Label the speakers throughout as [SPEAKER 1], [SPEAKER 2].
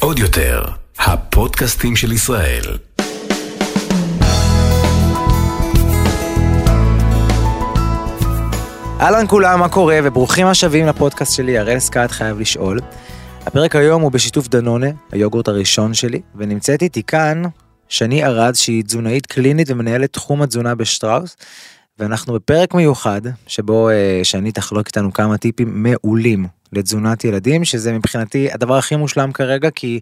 [SPEAKER 1] עוד יותר, הפודקאסטים של ישראל.
[SPEAKER 2] אהלן כולם, מה קורה? וברוכים השבים לפודקאסט שלי, הראל סקאט חייב לשאול. הפרק היום הוא בשיתוף דנונה, היוגורט הראשון שלי, ונמצאת איתי כאן שני ארד, שהיא תזונאית קלינית ומנהלת תחום התזונה בשטראוס, ואנחנו בפרק מיוחד, שבו אה, שני תחלוק איתנו כמה טיפים מעולים לתזונת ילדים, שזה מבחינתי הדבר הכי מושלם כרגע, כי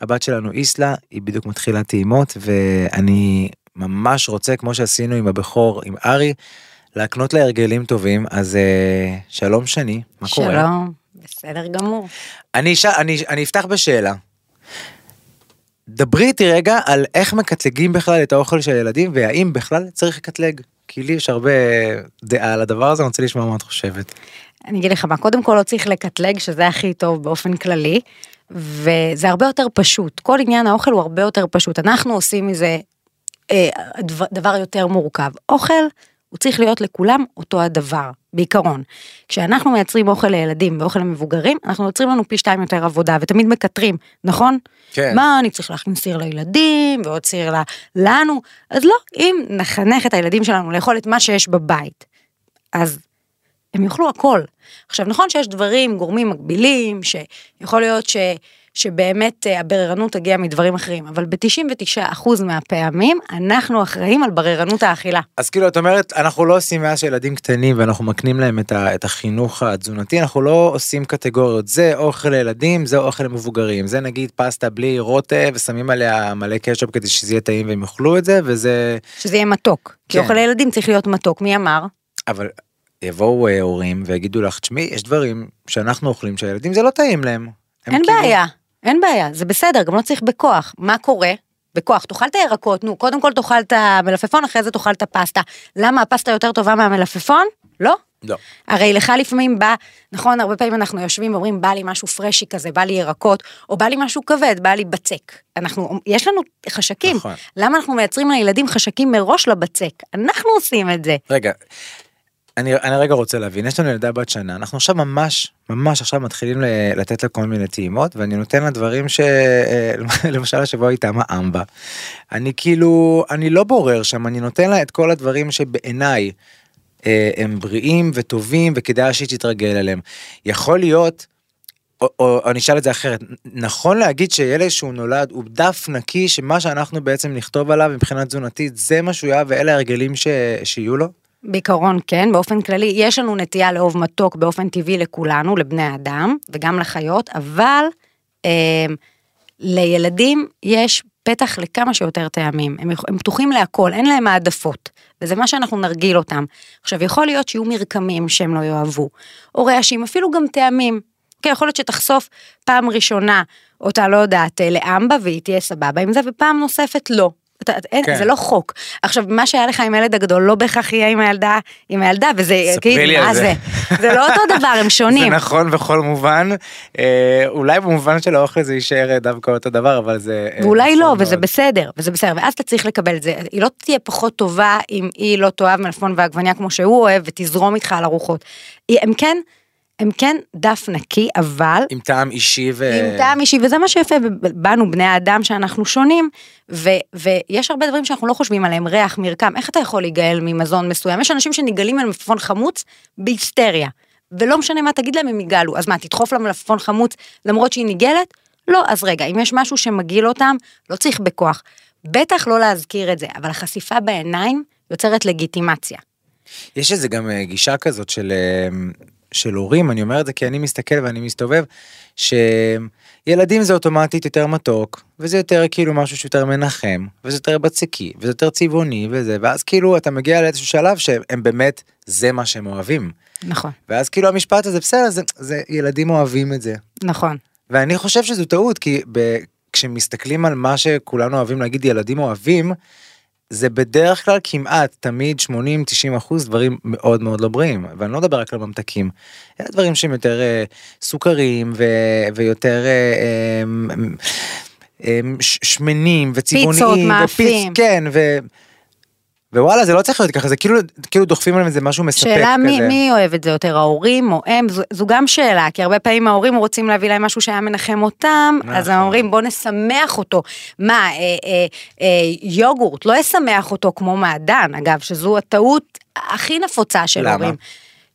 [SPEAKER 2] הבת שלנו איסלה, היא בדיוק מתחילה טעימות, ואני ממש רוצה, כמו שעשינו עם הבכור, עם ארי, להקנות לה הרגלים טובים, אז אה, שלום שני, מה קורה?
[SPEAKER 3] שלום, בסדר גמור.
[SPEAKER 2] אני, ש... אני, אני אפתח בשאלה. דברי איתי רגע על איך מקטלגים בכלל את האוכל של ילדים והאם בכלל צריך לקטלג. כי לי יש הרבה דעה על הדבר הזה, אני רוצה לשמוע מה את חושבת.
[SPEAKER 3] אני אגיד לך מה, קודם כל לא צריך לקטלג, שזה הכי טוב באופן כללי, וזה הרבה יותר פשוט. כל עניין האוכל הוא הרבה יותר פשוט. אנחנו עושים מזה אה, דבר, דבר יותר מורכב. אוכל הוא צריך להיות לכולם אותו הדבר, בעיקרון. כשאנחנו מייצרים אוכל לילדים ואוכל למבוגרים, אנחנו יוצרים לנו פי שתיים יותר עבודה, ותמיד מקטרים, נכון?
[SPEAKER 2] כן.
[SPEAKER 3] מה, אני צריך להכניס סיר לילדים, ועוד סיר ל- לנו? אז לא, אם נחנך את הילדים שלנו לאכול את מה שיש בבית, אז הם יאכלו הכל. עכשיו, נכון שיש דברים, גורמים מקבילים, שיכול להיות ש... שבאמת אה, הבררנות תגיע מדברים אחרים, אבל ב-99% מהפעמים אנחנו אחראים על בררנות האכילה.
[SPEAKER 2] אז כאילו את אומרת אנחנו לא עושים מאז שילדים קטנים ואנחנו מקנים להם את, ה, את החינוך התזונתי אנחנו לא עושים קטגוריות זה אוכל לילדים זה אוכל למבוגרים זה נגיד פסטה בלי רוטב ושמים עליה מלא קשופ כדי שזה יהיה טעים והם יאכלו את זה וזה
[SPEAKER 3] שזה יהיה מתוק. כי
[SPEAKER 2] כן.
[SPEAKER 3] אוכל לילדים צריך להיות מתוק, מי אמר?
[SPEAKER 2] אבל יבואו אה, הורים ויגידו לך תשמעי יש דברים שאנחנו אוכלים שהילדים זה לא טעים להם. הם
[SPEAKER 3] אין
[SPEAKER 2] כאילו-
[SPEAKER 3] בעיה, אין בעיה, זה בסדר, גם לא צריך בכוח. מה קורה? בכוח, תאכל את הירקות, נו, קודם כל תאכל את המלפפון, אחרי זה תאכל את הפסטה. למה הפסטה יותר טובה מהמלפפון? לא.
[SPEAKER 2] לא.
[SPEAKER 3] הרי לך לפעמים בא, נכון, הרבה פעמים אנחנו יושבים ואומרים, בא לי משהו פרשי כזה, בא לי ירקות, או בא לי משהו כבד, בא לי בצק. אנחנו, יש לנו חשקים.
[SPEAKER 2] נכון.
[SPEAKER 3] למה אנחנו מייצרים לילדים חשקים מראש לבצק? אנחנו עושים את זה.
[SPEAKER 2] רגע, אני, אני רגע רוצה להבין, יש לנו ילדה בת שנה, אנחנו עכשיו ממש, ממש עכשיו מתחילים לתת לה כל מיני טעימות, ואני נותן לה דברים ש... אה, למשל השבוע איתה אמבה. אני כאילו, אני לא בורר שם, אני נותן לה את כל הדברים שבעיניי אה, הם בריאים וטובים וכדאי שהיא תתרגל אליהם. יכול להיות, או, או, או אני אשאל את זה אחרת, נכון להגיד שילד שהוא נולד הוא דף נקי שמה שאנחנו בעצם נכתוב עליו מבחינה תזונתית זה מה שהוא היה ואלה ההרגלים ש... שיהיו לו?
[SPEAKER 3] בעיקרון כן, באופן כללי, יש לנו נטייה לאהוב מתוק באופן טבעי לכולנו, לבני אדם וגם לחיות, אבל אה, לילדים יש פתח לכמה שיותר טעמים, הם, הם פתוחים להכל, אין להם העדפות, וזה מה שאנחנו נרגיל אותם. עכשיו, יכול להיות שיהיו מרקמים שהם לא יאהבו, או רעשים, אפילו גם טעמים. כן, יכול להיות שתחשוף פעם ראשונה אותה, לא יודעת, אה, לאמבה והיא תהיה סבבה עם זה, ופעם נוספת לא. אתה, אין,
[SPEAKER 2] כן.
[SPEAKER 3] זה לא חוק. עכשיו, מה שהיה לך עם הילד הגדול לא בהכרח יהיה עם הילדה, עם הילדה, וזה, כאילו, מה
[SPEAKER 2] זה.
[SPEAKER 3] זה? זה לא אותו דבר, הם
[SPEAKER 2] זה
[SPEAKER 3] שונים.
[SPEAKER 2] נכון בכל מובן, אה, אולי במובן של האוכל זה יישאר אה, דווקא אותו דבר, אבל זה... אה,
[SPEAKER 3] ואולי לא,
[SPEAKER 2] נכון
[SPEAKER 3] וזה
[SPEAKER 2] מאוד.
[SPEAKER 3] בסדר, וזה בסדר, ואז אתה צריך לקבל את זה. היא לא תהיה פחות טובה אם היא לא תאהב מלפפון ועגבניה כמו שהוא אוהב, ותזרום איתך על ארוחות. הם כן, הם כן דף נקי, אבל
[SPEAKER 2] עם טעם אישי ו...
[SPEAKER 3] עם טעם אישי, וזה מה שיפה בנו, בני האדם, שאנחנו שונים, ו, ויש הרבה דברים שאנחנו לא חושבים עליהם, ריח, מרקם, איך אתה יכול להיגאל ממזון מסוים? יש אנשים שנגאלים ממלפפון חמוץ בהיסטריה, ולא משנה מה תגיד להם, הם יגאלו. אז מה, תדחוף לה מלפפון חמוץ למרות שהיא ניגלת? לא, אז רגע, אם יש משהו שמגעיל אותם, לא צריך בכוח. בטח לא להזכיר את זה, אבל החשיפה בעיניים יוצרת לגיטימציה.
[SPEAKER 2] יש איזה גם אה, גישה כזאת של, אה, של הורים, אני אומר את זה כי אני מסתכל ואני מסתובב, שילדים זה אוטומטית יותר מתוק, וזה יותר כאילו משהו שיותר מנחם, וזה יותר בצקי, וזה יותר צבעוני וזה, ואז כאילו אתה מגיע לאיזשהו שלב שהם באמת, זה מה שהם אוהבים.
[SPEAKER 3] נכון,
[SPEAKER 2] ואז כאילו המשפט הזה, בסדר, זה, זה ילדים אוהבים את זה.
[SPEAKER 3] נכון.
[SPEAKER 2] ואני חושב שזו טעות כי ב... כשמסתכלים על מה שכולנו אוהבים להגיד ילדים אוהבים זה בדרך כלל כמעט תמיד 80-90 אחוז דברים מאוד מאוד לא בריאים ואני לא מדבר רק על ממתקים. אלה דברים שהם יותר אה, סוכרים ו... ויותר אה, אה, אה, שמנים וצבעוניים.
[SPEAKER 3] פיצות,
[SPEAKER 2] ופיצ-
[SPEAKER 3] מאפים.
[SPEAKER 2] כן ו... ווואלה זה לא צריך להיות ככה זה כאילו כאילו דוחפים עליהם איזה משהו מספק
[SPEAKER 3] שאלה
[SPEAKER 2] כזה.
[SPEAKER 3] מי, מי אוהב את זה יותר, ההורים או הם, זו, זו גם שאלה, כי הרבה פעמים ההורים רוצים להביא להם משהו שהיה מנחם אותם, אז
[SPEAKER 2] נכון.
[SPEAKER 3] הם אומרים בוא נשמח אותו. מה, אה, אה, אה, יוגורט לא ישמח אותו כמו מעדן, אגב, שזו הטעות הכי נפוצה של
[SPEAKER 2] למה?
[SPEAKER 3] הורים.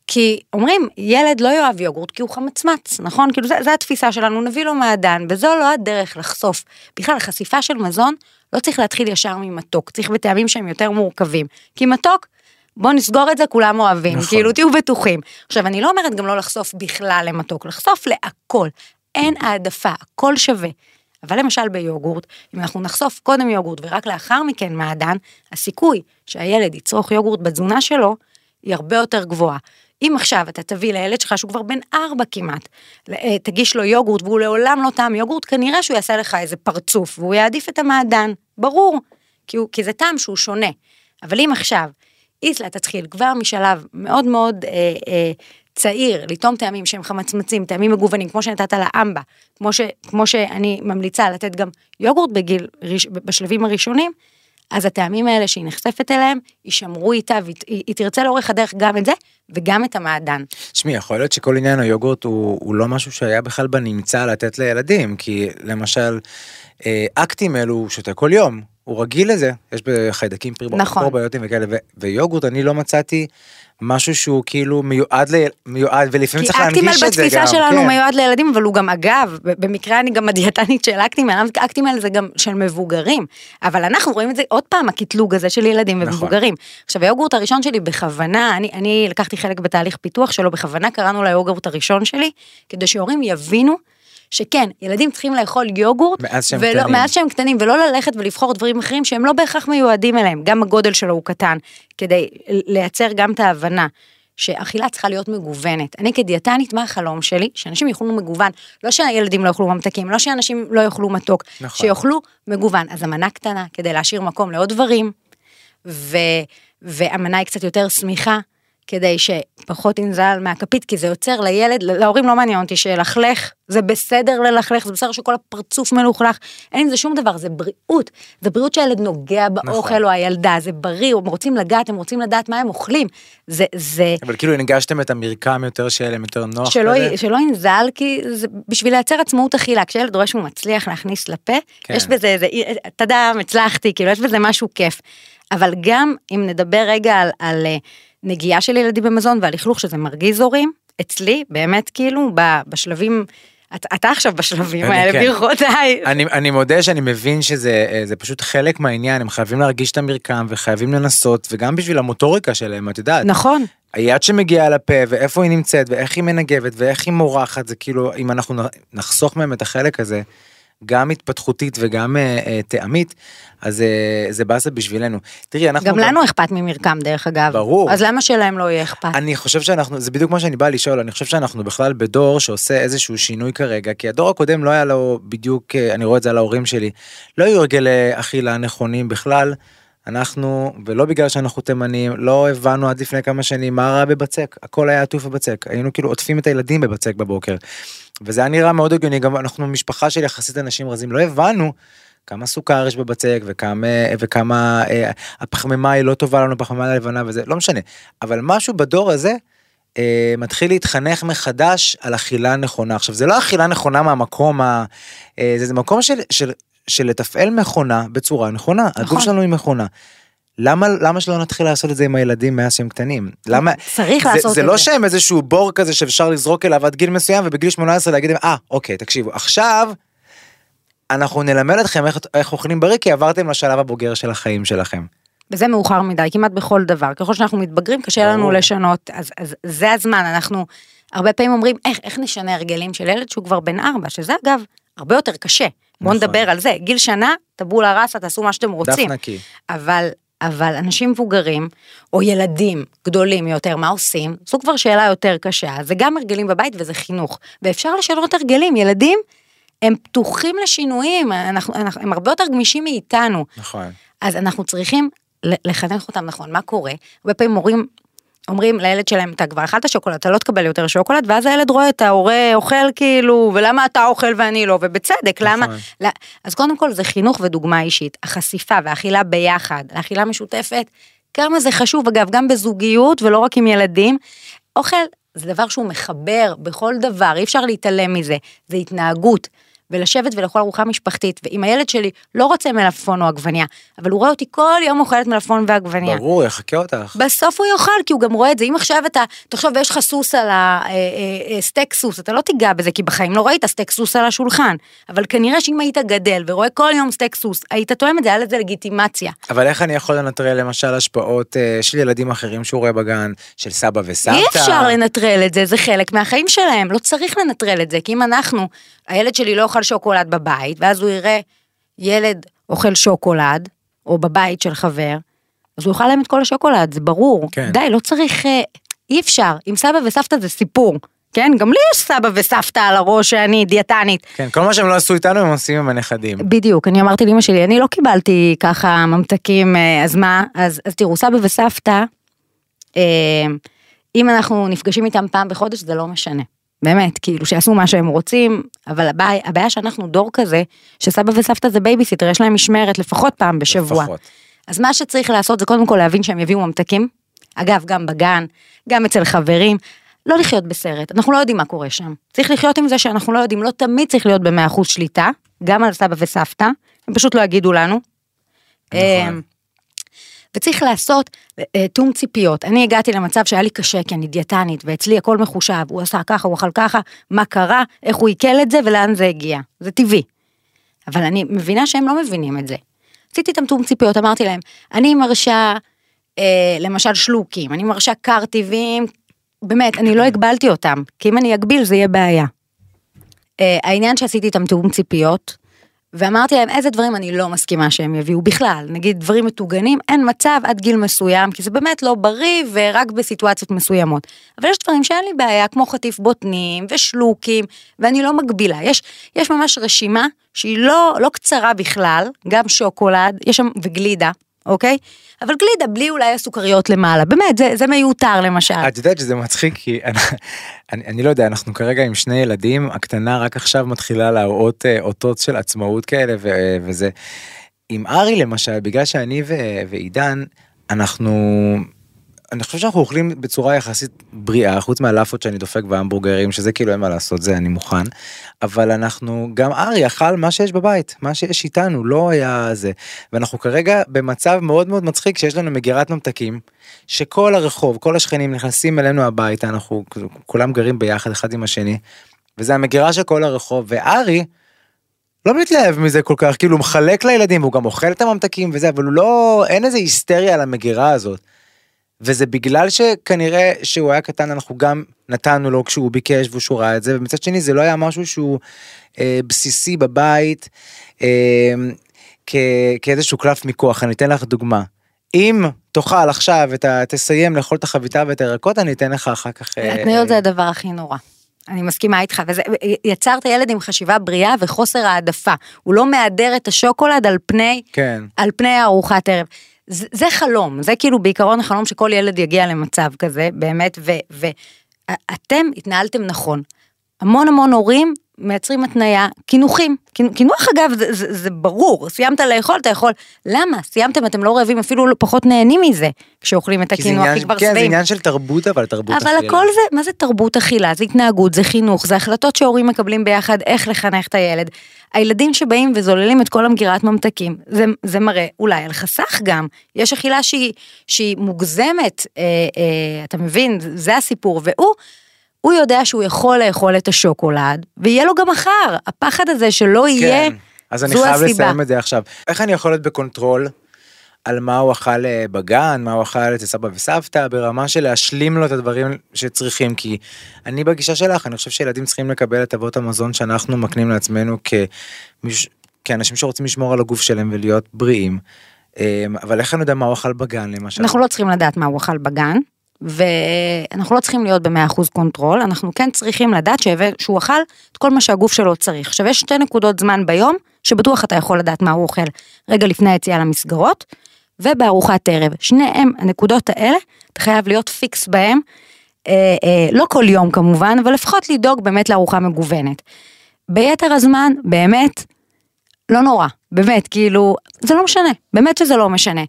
[SPEAKER 3] כי אומרים, ילד לא יאהב יוגורט כי הוא חמצמץ, נכון? כאילו זה, זה התפיסה שלנו, נביא לו מעדן, וזו לא הדרך לחשוף. בכלל, חשיפה של מזון לא צריך להתחיל ישר ממתוק, צריך בטעמים שהם יותר מורכבים. כי מתוק, בוא נסגור את זה, כולם אוהבים,
[SPEAKER 2] נכון.
[SPEAKER 3] כאילו תהיו בטוחים. עכשיו, אני לא אומרת גם לא לחשוף בכלל למתוק, לחשוף להכל. אין העדפה, הכל שווה. אבל למשל ביוגורט, אם אנחנו נחשוף קודם יוגורט ורק לאחר מכן מעדן, הסיכוי שהילד יצרוך יוגורט בתזונה שלו היא הרבה יותר גבוהה. אם עכשיו אתה תביא לילד שלך שהוא כבר בן ארבע כמעט, אה, תגיש לו יוגורט והוא לעולם לא טעם יוגורט, כנראה שהוא יעשה לך איזה פרצוף והוא יעדיף את המעדן, ברור, כי, הוא, כי זה טעם שהוא שונה. אבל אם עכשיו, איסלה תתחיל כבר משלב מאוד מאוד אה, אה, צעיר, לטעום טעמים שהם חמצמצים, טעמים מגוונים, כמו שנתת לאמבה, כמו, ש, כמו שאני ממליצה לתת גם יוגורט בגיל, בשלבים הראשונים, אז הטעמים האלה שהיא נחשפת אליהם, יישמרו איתה, והיא היא, היא תרצה לאורך הדרך גם את זה, וגם את המעדן.
[SPEAKER 2] תשמעי, יכול להיות שכל עניין היוגורט הוא, הוא לא משהו שהיה בכלל בנמצא לתת לילדים, כי למשל, אה, אקטימל הוא שותה כל יום, הוא רגיל לזה, יש בחיידקים פריבו-
[SPEAKER 3] נכון.
[SPEAKER 2] וכאלה, ו- ויוגורט אני לא מצאתי משהו שהוא כאילו מיועד, ל, מיועד ולפעמים
[SPEAKER 3] כי
[SPEAKER 2] צריך
[SPEAKER 3] אקטימל
[SPEAKER 2] להנגיש את זה גם,
[SPEAKER 3] בתפיסה שלנו
[SPEAKER 2] כן.
[SPEAKER 3] מיועד לילדים, אבל הוא גם אגב, במקרה אני גם הדיאטנית של אקטימל, אקטימל זה גם של מבוגרים, אבל אנחנו רואים את זה עוד פעם, הקטלוג הזה של ילדים
[SPEAKER 2] נכון.
[SPEAKER 3] ומבוגרים. עכשיו היוגורט הראשון שלי בכוונה, אני, אני לקחתי חלק בתהליך פיתוח שלו, בכוונה קראנו ליוגורט הראשון שלי, כדי שהורים יבינו. שכן, ילדים צריכים לאכול יוגורט,
[SPEAKER 2] מאז שהם
[SPEAKER 3] ולא,
[SPEAKER 2] קטנים.
[SPEAKER 3] מאז שהם קטנים, ולא ללכת ולבחור דברים אחרים שהם לא בהכרח מיועדים אליהם, גם הגודל שלו הוא קטן, כדי לייצר גם את ההבנה שאכילה צריכה להיות מגוונת. אני כדיאטנית, מה החלום שלי? שאנשים יאכלו מגוון, לא שהילדים לא יאכלו ממתקים, לא שאנשים לא יאכלו מתוק,
[SPEAKER 2] נכון.
[SPEAKER 3] שיאכלו מגוון. אז המנה קטנה, כדי להשאיר מקום לעוד דברים, ו... והמנה היא קצת יותר שמיכה, כדי שפחות ינזל מהכפית, כי זה יוצר לילד, להורים לא מעניין אותי שילכלך, זה בסדר ללכלך, זה בסדר שכל הפרצוף מלוכלך, אין עם זה שום דבר, זה בריאות, זה בריאות שהילד נוגע באוכל
[SPEAKER 2] נכון.
[SPEAKER 3] או הילדה, זה בריא, הם רוצים לגעת, הם רוצים לדעת מה הם אוכלים, זה, זה,
[SPEAKER 2] אבל כאילו הנגשתם את המרקם יותר שיהיה להם יותר נוח
[SPEAKER 3] שלא,
[SPEAKER 2] כזה?
[SPEAKER 3] שלא ינזל, כי זה בשביל לייצר עצמאות אכילה, כשילד רואה שהוא מצליח להכניס לפה,
[SPEAKER 2] כן.
[SPEAKER 3] יש בזה איזה, תדאם, הצלחתי, כאילו יש בזה משהו כיף. אבל גם אם נדבר רגע על, על אה, נגיעה של ילדים במזון ועל לכלוך שזה מרגיז הורים, אצלי, באמת כאילו, בשלבים, אתה, אתה עכשיו בשלבים האלה,
[SPEAKER 2] כן.
[SPEAKER 3] ברכותיי.
[SPEAKER 2] אני, אני מודה שאני מבין שזה אה, פשוט חלק מהעניין, הם חייבים להרגיש את המרקם וחייבים לנסות, וגם בשביל המוטוריקה שלהם, את יודעת.
[SPEAKER 3] נכון,
[SPEAKER 2] היד שמגיעה לפה, ואיפה היא נמצאת, ואיך היא מנגבת, ואיך היא מורחת, זה כאילו, אם אנחנו נחסוך מהם את החלק הזה, גם התפתחותית וגם אה, אה, טעמית, אז אה, זה באסה בשבילנו. תראי, אנחנו...
[SPEAKER 3] גם לנו אכפת ממרקם דרך אגב.
[SPEAKER 2] ברור.
[SPEAKER 3] אז למה שלהם לא יהיה אכפת?
[SPEAKER 2] אני חושב שאנחנו, זה בדיוק מה שאני בא לשאול, אני חושב שאנחנו בכלל בדור שעושה איזשהו שינוי כרגע, כי הדור הקודם לא היה לו בדיוק, אני רואה את זה על ההורים שלי, לא היו הרגלי אכילה נכונים בכלל. אנחנו, ולא בגלל שאנחנו תימנים, לא הבנו עד לפני כמה שנים מה רע בבצק, הכל היה עטוף בבצק, היינו כאילו עוטפים את הילדים בבצק בבוקר. וזה היה נראה מאוד הגיוני, גם אנחנו משפחה של יחסית אנשים רזים, לא הבנו כמה סוכר יש בבצק וכמה, וכמה אה, הפחמימה היא לא טובה לנו, פחמימה לבנה וזה, לא משנה. אבל משהו בדור הזה אה, מתחיל להתחנך מחדש על אכילה נכונה. עכשיו זה לא אכילה נכונה מהמקום, ה, אה, זה, זה מקום של, של, של לתפעל מכונה בצורה נכונה, נכון. הגוף שלנו היא מכונה. למה למה שלא נתחיל לעשות את זה עם הילדים מאז שהם קטנים? למה?
[SPEAKER 3] צריך
[SPEAKER 2] זה,
[SPEAKER 3] לעשות
[SPEAKER 2] זה
[SPEAKER 3] את
[SPEAKER 2] לא
[SPEAKER 3] זה.
[SPEAKER 2] שהם איזשהו בור כזה שאפשר לזרוק אליו עד גיל מסוים ובגיל 18 להגיד להם אה אוקיי תקשיבו עכשיו אנחנו נלמד אתכם איך, איך אוכלים בריא כי עברתם לשלב הבוגר של החיים שלכם.
[SPEAKER 3] וזה מאוחר מדי, כמעט בכל דבר. ככל שאנחנו מתבגרים, קשה לנו. לשנות. אז, אז זה הזמן, אנחנו הרבה פעמים אומרים, איך, איך נשנה הרגלים של ילד שהוא כבר בן ארבע, שזה אגב, הרבה יותר קשה. בואו
[SPEAKER 2] נכון.
[SPEAKER 3] נדבר על זה. גיל שנה, טבולה ראסה, תעשו מה שאתם
[SPEAKER 2] דף
[SPEAKER 3] רוצים.
[SPEAKER 2] נקי.
[SPEAKER 3] אבל, אבל אנשים מבוגרים, או ילדים גדולים יותר, מה עושים? זו כבר שאלה יותר קשה. זה גם הרגלים בבית וזה חינוך. ואפשר לשנות הרגלים. ילדים, הם פתוחים לשינויים, אנחנו, אנחנו, הם הרבה יותר גמישים מאיתנו.
[SPEAKER 2] נכון.
[SPEAKER 3] אז אנחנו צריכים לחנך אותם נכון, מה קורה? הרבה פעמים מורים אומרים לילד שלהם, אתה כבר אכלת שוקולד, אתה לא תקבל יותר שוקולד, ואז הילד רואה את ההורה אוכל כאילו, ולמה אתה אוכל ואני לא, ובצדק, למה?
[SPEAKER 2] נכון.
[SPEAKER 3] לא, אז קודם כל זה חינוך ודוגמה אישית, החשיפה והאכילה ביחד, האכילה משותפת, כמה זה חשוב, אגב, גם בזוגיות ולא רק עם ילדים. אוכל זה דבר שהוא מחבר בכל דבר, אי אפשר להתעלם מזה, זה התנהגות. ולשבת ולאכול ארוחה משפחתית, ואם הילד שלי לא רוצה מלפפון או עגבניה, אבל הוא רואה אותי כל יום אוכלת מלפפון ועגבניה.
[SPEAKER 2] ברור, יחקה אותך.
[SPEAKER 3] בסוף הוא יאכל, כי הוא גם רואה את זה. אם עכשיו אתה, תחשוב, ויש לך סוס על הסטייק אה, אה, סוס, אתה לא תיגע בזה, כי בחיים לא ראית סטייק סוס על השולחן. אבל כנראה שאם היית גדל ורואה כל יום סטייק סוס, היית טועם את זה, היה לזה לגיטימציה.
[SPEAKER 2] אבל איך אני יכול לנטרל למשל השפעות אה, של ילדים אחרים שהוא רואה בגן, של סבא וסבתא?
[SPEAKER 3] אי אפשר לנטרל את זה, זה חלק מהחיים שלהם, לא צריך לנטרל את זה, כי אם אנחנו, הילד שלי לא אוכל שוקולד בבית, ואז הוא יראה ילד אוכל שוקולד, או בבית של חבר, אז הוא יאכל להם את כל השוקולד, זה ברור.
[SPEAKER 2] כן.
[SPEAKER 3] די, לא צריך, אה, אי אפשר. עם סבא וסבתא זה סיפור. כן, גם לי יש סבא וסבתא על הראש שאני דיאטנית.
[SPEAKER 2] כן, כל מה שהם לא עשו איתנו הם עושים עם הנכדים.
[SPEAKER 3] בדיוק, אני אמרתי לאמא שלי, אני לא קיבלתי ככה ממתקים, אה, אז מה? אז, אז תראו, סבא וסבתא, אה, אם אנחנו נפגשים איתם פעם בחודש, זה לא משנה. באמת, כאילו שיעשו מה שהם רוצים, אבל הבעיה, הבעיה שאנחנו דור כזה, שסבא וסבתא זה בייביסיטר, יש להם משמרת לפחות פעם בשבוע.
[SPEAKER 2] לפחות.
[SPEAKER 3] אז מה שצריך לעשות זה קודם כל להבין שהם יביאו ממתקים. אגב, גם בגן, גם אצל חברים. לא לחיות בסרט, אנחנו לא יודעים מה קורה שם. צריך לחיות עם זה שאנחנו לא יודעים, לא תמיד צריך להיות במאה אחוז שליטה, גם על סבא וסבתא, הם פשוט לא יגידו לנו.
[SPEAKER 2] נכון.
[SPEAKER 3] וצריך לעשות אה, תיאום ציפיות. אני הגעתי למצב שהיה לי קשה, כי אני דיאטנית, ואצלי הכל מחושב, הוא עשה ככה, הוא אכל ככה, מה קרה, איך הוא עיכל את זה ולאן זה הגיע. זה טבעי. אבל אני מבינה שהם לא מבינים את זה. עשיתי איתם תיאום ציפיות, אמרתי להם, אני מרשה, אה, למשל שלוקים, אני מרשה קרטיבים, באמת, אני לא הגבלתי אותם, כי אם אני אגביל זה יהיה בעיה. אה, העניין שעשיתי איתם תיאום ציפיות, ואמרתי להם איזה דברים אני לא מסכימה שהם יביאו בכלל, נגיד דברים מטוגנים, אין מצב עד גיל מסוים, כי זה באמת לא בריא ורק בסיטואציות מסוימות. אבל יש דברים שאין לי בעיה, כמו חטיף בוטנים ושלוקים, ואני לא מגבילה. יש, יש ממש רשימה שהיא לא, לא קצרה בכלל, גם שוקולד, יש שם, וגלידה, אוקיי? אבל גלידה בלי אולי הסוכריות למעלה, באמת, זה, זה מיותר למשל.
[SPEAKER 2] את יודעת שזה מצחיק כי אני, אני, אני לא יודע אנחנו כרגע עם שני ילדים הקטנה רק עכשיו מתחילה להראות אה, אותות של עצמאות כאלה ו, וזה. עם ארי למשל בגלל שאני ו, ועידן אנחנו אני חושב שאנחנו אוכלים בצורה יחסית בריאה חוץ מהלאפות שאני דופק והמבורגרים שזה כאילו אין מה לעשות זה אני מוכן אבל אנחנו גם ארי אכל מה שיש בבית מה שיש איתנו לא היה זה ואנחנו כרגע במצב מאוד מאוד מצחיק שיש לנו מגירת ממתקים שכל הרחוב כל השכנים נכנסים אלינו הביתה אנחנו כולם גרים ביחד אחד עם השני וזה המגירה של כל הרחוב וארי. לא מתלהב מזה כל כך כאילו הוא מחלק לילדים והוא גם אוכל את הממתקים וזה אבל הוא לא אין איזה היסטריה על המגירה הזאת. וזה בגלל שכנראה שהוא היה קטן אנחנו גם נתנו לו כשהוא ביקש ושהוא ראה את זה ומצד שני זה לא היה משהו שהוא אה, בסיסי בבית אה, כ, כאיזשהו קלף מיקוח אני אתן לך דוגמה. אם תאכל עכשיו אתה תסיים לאכול את החביתה ואת הירקות אני אתן לך אחר כך. אה,
[SPEAKER 3] התניות זה הדבר הכי נורא. אני מסכימה איתך, וזה, יצרת ילד עם חשיבה בריאה וחוסר העדפה. הוא לא מהדר את השוקולד על פני,
[SPEAKER 2] כן.
[SPEAKER 3] על פני ארוחת ערב. זה, חלום, זה כאילו בעיקרון החלום שכל ילד יגיע למצב כזה, באמת, ואתם התנהלתם נכון. המון המון הורים מייצרים התניה, קינוחים, קינוח אגב זה, זה, זה ברור, סיימת לאכול אתה יכול, למה? סיימתם אתם לא רעבים אפילו לא פחות נהנים מזה כשאוכלים את הקינוח, כי כבר
[SPEAKER 2] כן, זה
[SPEAKER 3] שבעים.
[SPEAKER 2] עניין של תרבות אבל תרבות
[SPEAKER 3] אבל
[SPEAKER 2] אכילה.
[SPEAKER 3] הכל זה, מה זה תרבות אכילה? זה התנהגות, זה חינוך, זה החלטות שהורים מקבלים ביחד איך לחנך את הילד. הילדים שבאים וזוללים את כל המגירת ממתקים, זה, זה מראה אולי על חסך גם. יש אכילה שהיא, שהיא מוגזמת, אה, אה, אתה מבין? זה הסיפור. והוא, הוא יודע שהוא יכול לאכול את השוקולד, ויהיה לו גם מחר. הפחד הזה שלא יהיה,
[SPEAKER 2] כן. אז אני חייב
[SPEAKER 3] הסיבה.
[SPEAKER 2] לסיים את זה עכשיו. איך אני יכול להיות ב control על מה הוא אכל אה, בגן, מה הוא אכל אצל סבא וסבתא, ברמה של להשלים לו את הדברים שצריכים, כי אני בגישה שלך, אני חושב שילדים צריכים לקבל את אבות המזון שאנחנו מקנים לעצמנו כמיש... כאנשים שרוצים לשמור על הגוף שלהם ולהיות בריאים. אה, אבל איך אני יודע מה הוא אכל בגן למשל?
[SPEAKER 3] אנחנו לא צריכים לדעת מה הוא אכל בגן, ואנחנו לא צריכים להיות במאה אחוז control, אנחנו כן צריכים לדעת שהבא- שהוא אכל את כל מה שהגוף שלו צריך. עכשיו יש שתי נקודות זמן ביום, שבטוח אתה יכול לדעת מה הוא אוכל רגע לפני היציאה למסגרות, ובארוחת ערב. שניהם, הנקודות האלה, אתה חייב להיות פיקס בהם, אה, אה, לא כל יום כמובן, אבל לפחות לדאוג באמת לארוחה מגוונת. ביתר הזמן, באמת, לא נורא, באמת, כאילו, זה לא משנה, באמת שזה לא משנה.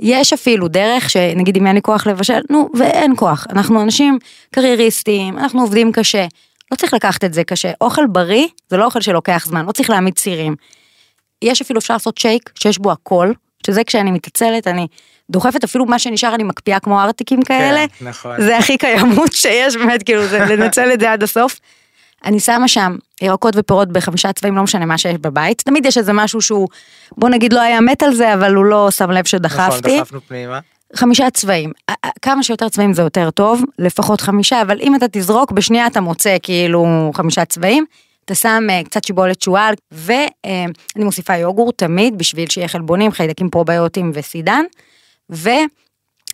[SPEAKER 3] יש אפילו דרך שנגיד אם אין לי כוח לבשל, נו, ואין כוח. אנחנו אנשים קרייריסטים, אנחנו עובדים קשה. לא צריך לקחת את זה קשה. אוכל בריא זה לא אוכל שלוקח זמן, לא צריך להעמיד צירים. יש אפילו אפשר לעשות שייק שיש בו הכל, שזה כשאני מתעצלת, אני דוחפת אפילו מה שנשאר אני מקפיאה כמו ארטיקים כאלה.
[SPEAKER 2] כן, נכון.
[SPEAKER 3] זה הכי קיימות שיש, באמת, כאילו, זה לנצל את זה עד הסוף. אני שמה שם ירקות ופירות בחמישה צבעים, לא משנה מה שיש בבית. תמיד יש איזה משהו שהוא, בוא נגיד לא היה מת על זה, אבל הוא לא שם לב
[SPEAKER 2] נכון,
[SPEAKER 3] שדחפתי.
[SPEAKER 2] דחפנו פנימה.
[SPEAKER 3] חמישה צבעים. כמה שיותר צבעים זה יותר טוב, לפחות חמישה, אבל אם אתה תזרוק, בשנייה אתה מוצא כאילו חמישה צבעים. אתה שם אה, קצת שיבולת שועל, ואני מוסיפה יוגורט תמיד, בשביל שיהיה חלבונים, חיידקים פרוביוטיים וסידן,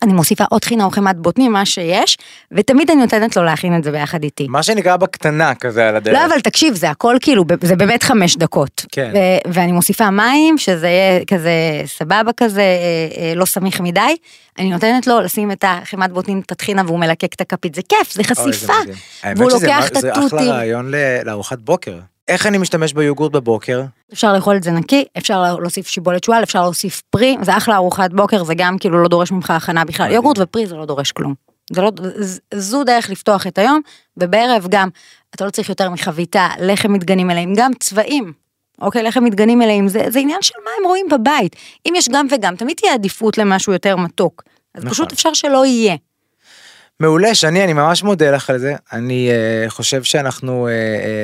[SPEAKER 3] ואני מוסיפה עוד חינה או חמת בוטנים, מה שיש, ותמיד אני נותנת לו להכין את זה ביחד איתי.
[SPEAKER 2] מה שנקרא בקטנה כזה על הדרך.
[SPEAKER 3] לא, אבל תקשיב, זה הכל כאילו, זה באמת חמש דקות.
[SPEAKER 2] כן.
[SPEAKER 3] ו- ואני מוסיפה מים, שזה יהיה כזה סבבה כזה, אה, אה, לא סמיך מדי. אני נותנת לו לשים את החמת בוטנים, את הטחינה, והוא מלקק את הכפית, זה כיף, זה
[SPEAKER 2] אוי, זה
[SPEAKER 3] חשיפה.
[SPEAKER 2] מדהים. האמת
[SPEAKER 3] והוא
[SPEAKER 2] שזה
[SPEAKER 3] לוקח את
[SPEAKER 2] זה
[SPEAKER 3] התותים.
[SPEAKER 2] אחלה רעיון לארוחת בוקר. איך אני משתמש ביוגורט בבוקר?
[SPEAKER 3] אפשר לאכול את זה נקי, אפשר להוסיף שיבולת שועל, אפשר להוסיף פרי, זה אחלה ארוחת בוקר, זה גם כאילו לא דורש ממך הכנה בכלל. יוגורט ופרי זה לא דורש כלום. זה לא, זו דרך לפתוח את היום, ובערב גם, אתה לא צריך יותר מחביתה, לחם מתגנים מלאים, גם צבעים. אוקיי, לחם מתגנים מלאים, זה, זה עניין של מה הם רואים בבית. אם יש גם וגם, תמיד תהיה עדיפות למשהו יותר מתוק. אז
[SPEAKER 2] נכון.
[SPEAKER 3] פשוט אפשר שלא יהיה.
[SPEAKER 2] מעולה, שני, אני ממש מודה לך על זה. אני uh, חושב שאנחנו, uh,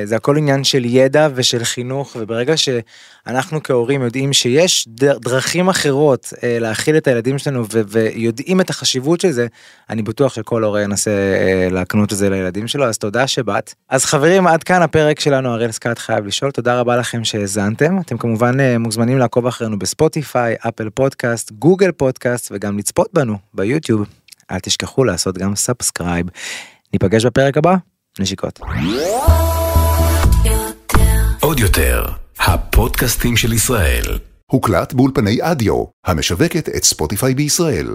[SPEAKER 2] uh, זה הכל עניין של ידע ושל חינוך, וברגע שאנחנו כהורים יודעים שיש דרכים אחרות uh, להאכיל את הילדים שלנו ו- ויודעים את החשיבות של זה, אני בטוח שכל הורה ינסה uh, להקנות את זה לילדים שלו, אז תודה שבאת. אז חברים, עד כאן הפרק שלנו, הראל סקאט חייב לשאול, תודה רבה לכם שהאזנתם. אתם כמובן uh, מוזמנים לעקוב אחרינו בספוטיפיי, אפל פודקאסט, גוגל פודקאסט, וגם לצפות בנו ביוטיוב. אל תשכחו לעשות גם subscribe. ניפגש בפרק הבא, נשיקות.
[SPEAKER 1] עוד יותר, הפודקאסטים של ישראל.
[SPEAKER 4] הוקלט באולפני אדיו, המשווקת את ספוטיפיי בישראל.